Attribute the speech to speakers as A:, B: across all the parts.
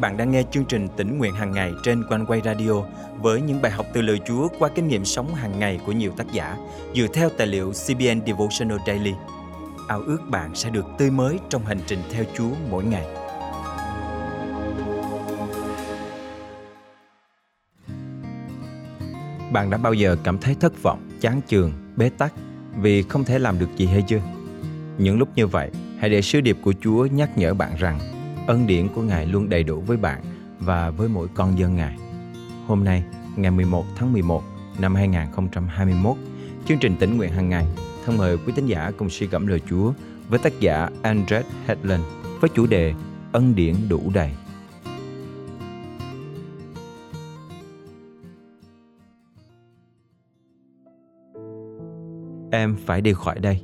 A: bạn đang nghe chương trình tỉnh nguyện hàng ngày trên quanh quay radio với những bài học từ lời Chúa qua kinh nghiệm sống hàng ngày của nhiều tác giả dựa theo tài liệu CBN Devotional Daily. Ao ước bạn sẽ được tươi mới trong hành trình theo Chúa mỗi ngày. Bạn đã bao giờ cảm thấy thất vọng, chán chường, bế tắc vì không thể làm được gì hay chưa? Những lúc như vậy, hãy để sứ điệp của Chúa nhắc nhở bạn rằng ân điển của Ngài luôn đầy đủ với bạn và với mỗi con dân Ngài. Hôm nay, ngày 11 tháng 11 năm 2021, chương trình tỉnh nguyện hàng ngày thân mời quý tín giả cùng suy gẫm lời Chúa với tác giả Andrew Hedlund với chủ đề Ân điển đủ đầy. Em phải đi khỏi đây.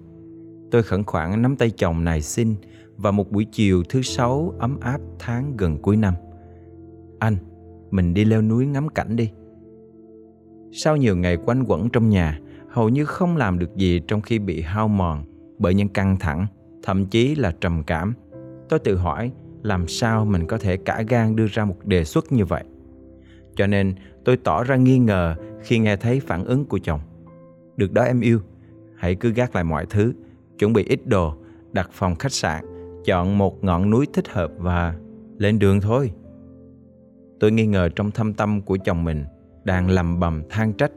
A: Tôi khẩn khoản nắm tay chồng này xin và một buổi chiều thứ sáu ấm áp tháng gần cuối năm. Anh, mình đi leo núi ngắm cảnh đi. Sau nhiều ngày quanh quẩn trong nhà, hầu như không làm được gì trong khi bị hao mòn bởi những căng thẳng, thậm chí là trầm cảm. Tôi tự hỏi làm sao mình có thể cả gan đưa ra một đề xuất như vậy. Cho nên tôi tỏ ra nghi ngờ khi nghe thấy phản ứng của chồng. Được đó em yêu, hãy cứ gác lại mọi thứ, chuẩn bị ít đồ, đặt phòng khách sạn chọn một ngọn núi thích hợp và lên đường thôi. Tôi nghi ngờ trong thâm tâm của chồng mình đang lầm bầm than trách.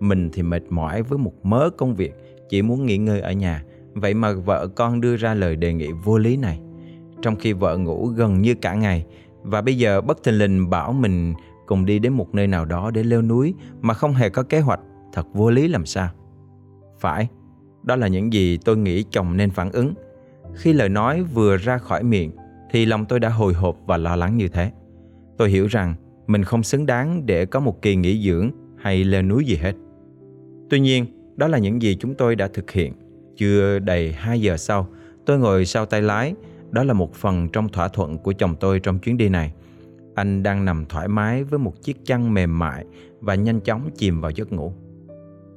A: Mình thì mệt mỏi với một mớ công việc, chỉ muốn nghỉ ngơi ở nhà. Vậy mà vợ con đưa ra lời đề nghị vô lý này. Trong khi vợ ngủ gần như cả ngày và bây giờ bất thình lình bảo mình cùng đi đến một nơi nào đó để leo núi mà không hề có kế hoạch, thật vô lý làm sao. Phải, đó là những gì tôi nghĩ chồng nên phản ứng khi lời nói vừa ra khỏi miệng thì lòng tôi đã hồi hộp và lo lắng như thế. Tôi hiểu rằng mình không xứng đáng để có một kỳ nghỉ dưỡng hay leo núi gì hết. Tuy nhiên, đó là những gì chúng tôi đã thực hiện. Chưa đầy 2 giờ sau, tôi ngồi sau tay lái. Đó là một phần trong thỏa thuận của chồng tôi trong chuyến đi này. Anh đang nằm thoải mái với một chiếc chăn mềm mại và nhanh chóng chìm vào giấc ngủ.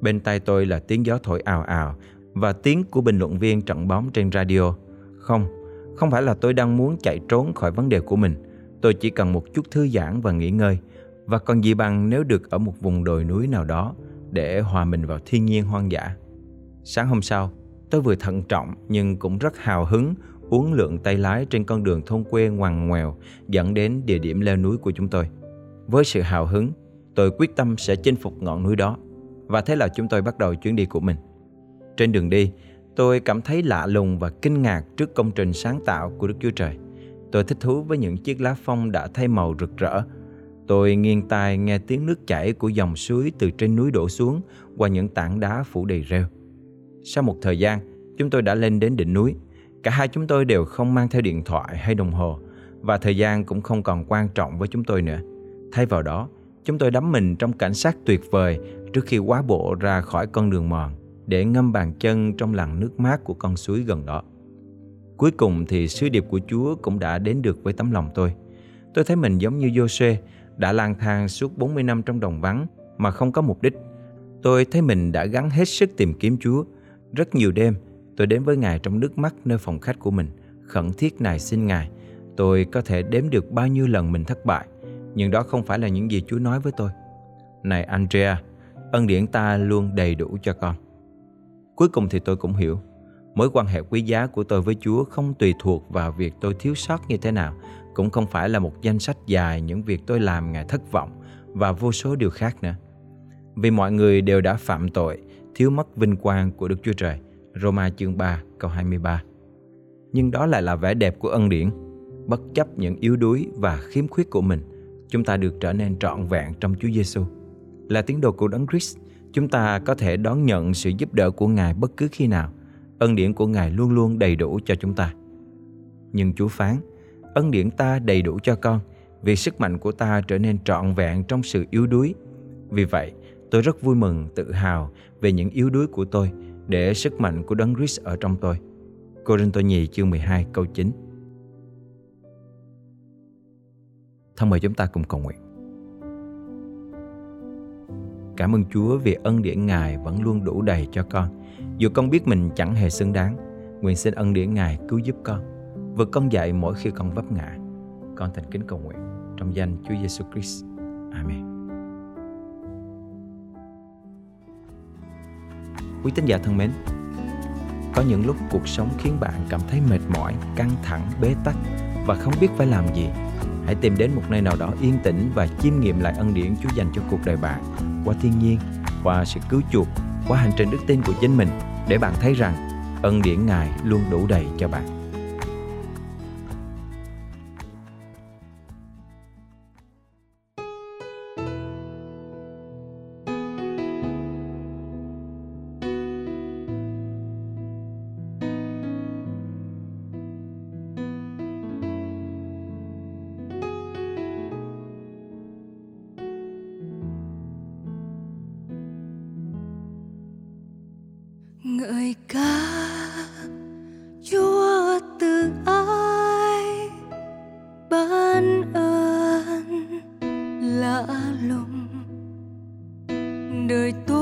A: Bên tay tôi là tiếng gió thổi ào ào và tiếng của bình luận viên trận bóng trên radio. Không, không phải là tôi đang muốn chạy trốn khỏi vấn đề của mình. Tôi chỉ cần một chút thư giãn và nghỉ ngơi. Và còn gì bằng nếu được ở một vùng đồi núi nào đó để hòa mình vào thiên nhiên hoang dã. Sáng hôm sau, tôi vừa thận trọng nhưng cũng rất hào hứng uống lượng tay lái trên con đường thôn quê ngoằn ngoèo dẫn đến địa điểm leo núi của chúng tôi. Với sự hào hứng, tôi quyết tâm sẽ chinh phục ngọn núi đó. Và thế là chúng tôi bắt đầu chuyến đi của mình. Trên đường đi, tôi cảm thấy lạ lùng và kinh ngạc trước công trình sáng tạo của Đức Chúa Trời. Tôi thích thú với những chiếc lá phong đã thay màu rực rỡ. Tôi nghiêng tai nghe tiếng nước chảy của dòng suối từ trên núi đổ xuống qua những tảng đá phủ đầy rêu. Sau một thời gian, chúng tôi đã lên đến đỉnh núi. Cả hai chúng tôi đều không mang theo điện thoại hay đồng hồ và thời gian cũng không còn quan trọng với chúng tôi nữa. Thay vào đó, chúng tôi đắm mình trong cảnh sát tuyệt vời trước khi quá bộ ra khỏi con đường mòn để ngâm bàn chân trong làn nước mát của con suối gần đó. Cuối cùng thì sứ điệp của Chúa cũng đã đến được với tấm lòng tôi. Tôi thấy mình giống như Jose đã lang thang suốt 40 năm trong đồng vắng mà không có mục đích. Tôi thấy mình đã gắng hết sức tìm kiếm Chúa. Rất nhiều đêm, tôi đến với Ngài trong nước mắt nơi phòng khách của mình, khẩn thiết nài xin Ngài. Tôi có thể đếm được bao nhiêu lần mình thất bại, nhưng đó không phải là những gì Chúa nói với tôi. Này Andrea, ân điển ta luôn đầy đủ cho con. Cuối cùng thì tôi cũng hiểu, mối quan hệ quý giá của tôi với Chúa không tùy thuộc vào việc tôi thiếu sót như thế nào, cũng không phải là một danh sách dài những việc tôi làm Ngài thất vọng và vô số điều khác nữa. Vì mọi người đều đã phạm tội, thiếu mất vinh quang của Đức Chúa Trời. Roma chương 3 câu 23 Nhưng đó lại là vẻ đẹp của ân điển. Bất chấp những yếu đuối và khiếm khuyết của mình, chúng ta được trở nên trọn vẹn trong Chúa Giêsu. Là tiếng đồ của Đấng Christ, Chúng ta có thể đón nhận sự giúp đỡ của Ngài bất cứ khi nào. Ân điển của Ngài luôn luôn đầy đủ cho chúng ta. Nhưng Chúa phán, ân điển ta đầy đủ cho con, vì sức mạnh của ta trở nên trọn vẹn trong sự yếu đuối. Vì vậy, tôi rất vui mừng, tự hào về những yếu đuối của tôi để sức mạnh của Đấng Christ ở trong tôi. corinthô nhì chương 12 câu 9 Thân mời chúng ta cùng cầu nguyện. Cảm ơn Chúa vì ân điển Ngài vẫn luôn đủ đầy cho con. Dù con biết mình chẳng hề xứng đáng, nguyện xin ân điển Ngài cứu giúp con, vượt con dạy mỗi khi con vấp ngã. Con thành kính cầu nguyện trong danh Chúa Giêsu Christ. Amen. Quý tín giả thân mến, có những lúc cuộc sống khiến bạn cảm thấy mệt mỏi, căng thẳng, bế tắc và không biết phải làm gì. Hãy tìm đến một nơi nào đó yên tĩnh và chiêm nghiệm lại ân điển Chúa dành cho cuộc đời bạn qua thiên nhiên, qua sự cứu chuộc, qua hành trình đức tin của chính mình để bạn thấy rằng ân điển Ngài luôn đủ đầy cho bạn.
B: Lạ lùng. Đời tôi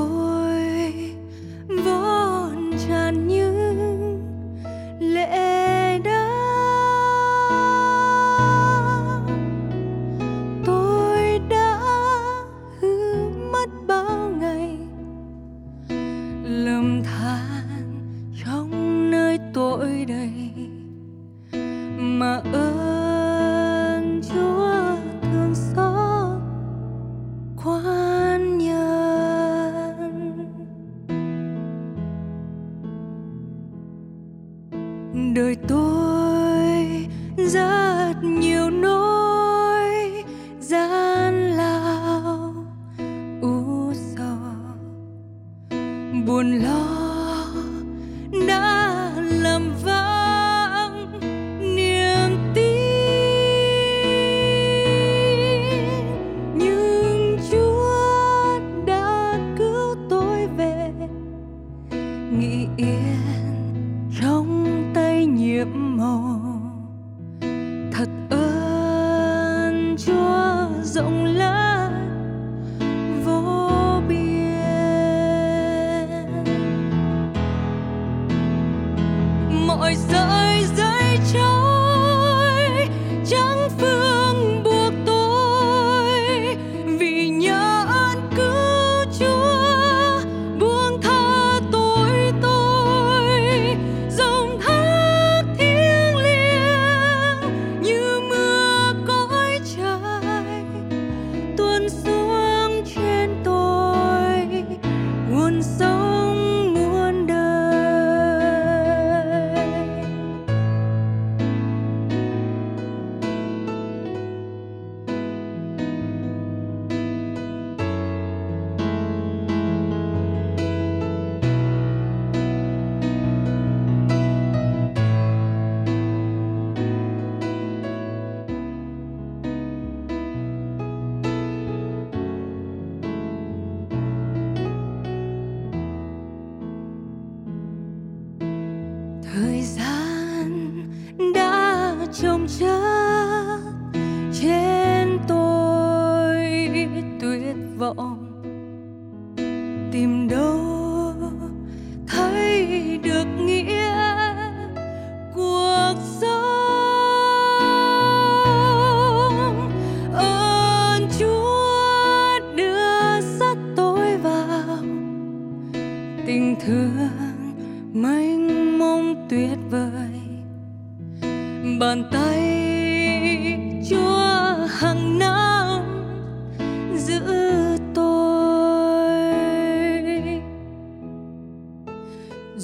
B: mọi sợi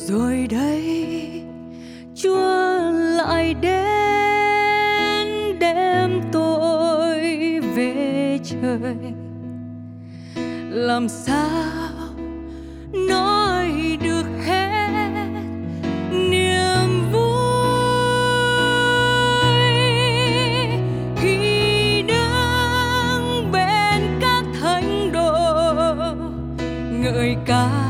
B: rồi đây, Chúa lại đến đem tôi về trời. Làm sao nói được hết niềm vui khi đứng bên các thánh đồ, ngợi ca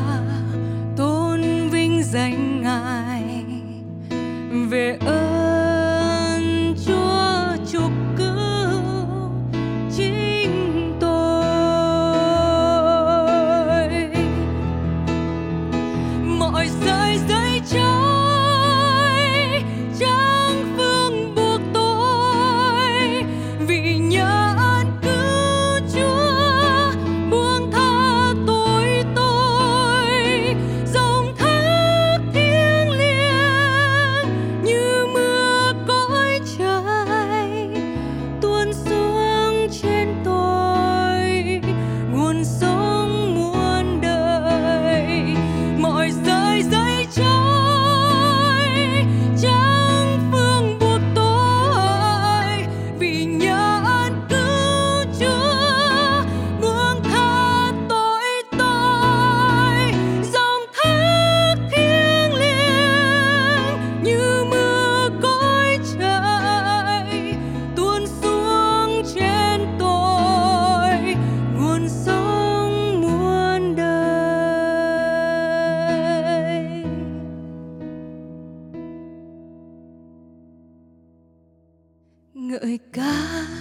B: ngợi ca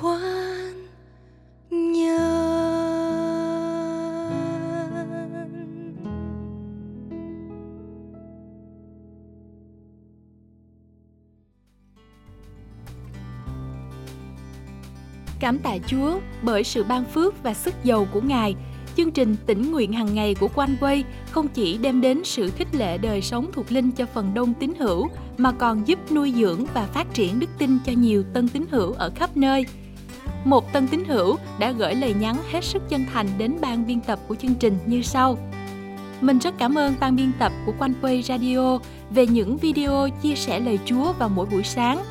B: khoan nhân
C: Cảm tạ Chúa bởi sự ban phước và sức giàu của Ngài. Chương trình tỉnh nguyện hàng ngày của Quanh Quay không chỉ đem đến sự khích lệ đời sống thuộc linh cho phần đông tín hữu, mà còn giúp nuôi dưỡng và phát triển đức tin cho nhiều tân tín hữu ở khắp nơi. Một tân tín hữu đã gửi lời nhắn hết sức chân thành đến ban biên tập của chương trình như sau. Mình rất cảm ơn ban biên tập của Quanh Quay Radio về những video chia sẻ lời Chúa vào mỗi buổi sáng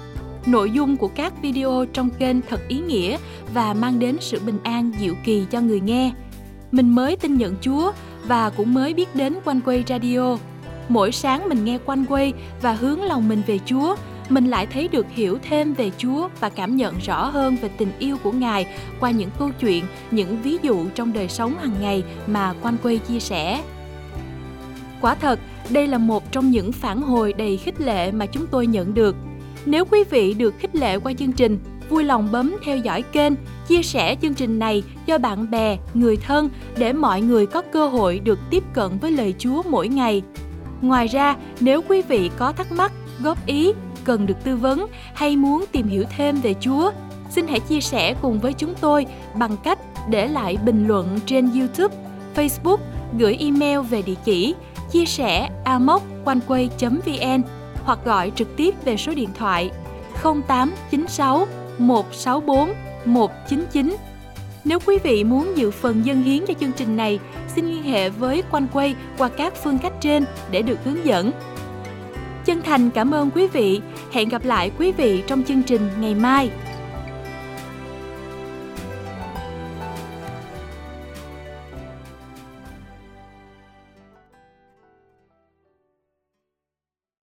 C: Nội dung của các video trong kênh thật ý nghĩa và mang đến sự bình an diệu kỳ cho người nghe. Mình mới tin nhận Chúa và cũng mới biết đến Quanh Quay Radio. Mỗi sáng mình nghe quanh quay và hướng lòng mình về Chúa, mình lại thấy được hiểu thêm về Chúa và cảm nhận rõ hơn về tình yêu của Ngài qua những câu chuyện, những ví dụ trong đời sống hàng ngày mà Quan Quay chia sẻ. Quả thật, đây là một trong những phản hồi đầy khích lệ mà chúng tôi nhận được nếu quý vị được khích lệ qua chương trình, vui lòng bấm theo dõi kênh, chia sẻ chương trình này cho bạn bè, người thân để mọi người có cơ hội được tiếp cận với lời Chúa mỗi ngày. Ngoài ra, nếu quý vị có thắc mắc, góp ý, cần được tư vấn hay muốn tìm hiểu thêm về Chúa, xin hãy chia sẻ cùng với chúng tôi bằng cách để lại bình luận trên YouTube, Facebook, gửi email về địa chỉ chia sẻ amoconeway.vn hoặc gọi trực tiếp về số điện thoại 0896 164 199. Nếu quý vị muốn dự phần dân hiến cho chương trình này, xin liên hệ với Quanh Quay qua các phương cách trên để được hướng dẫn. Chân thành cảm ơn quý vị. Hẹn gặp lại quý vị trong chương trình ngày mai.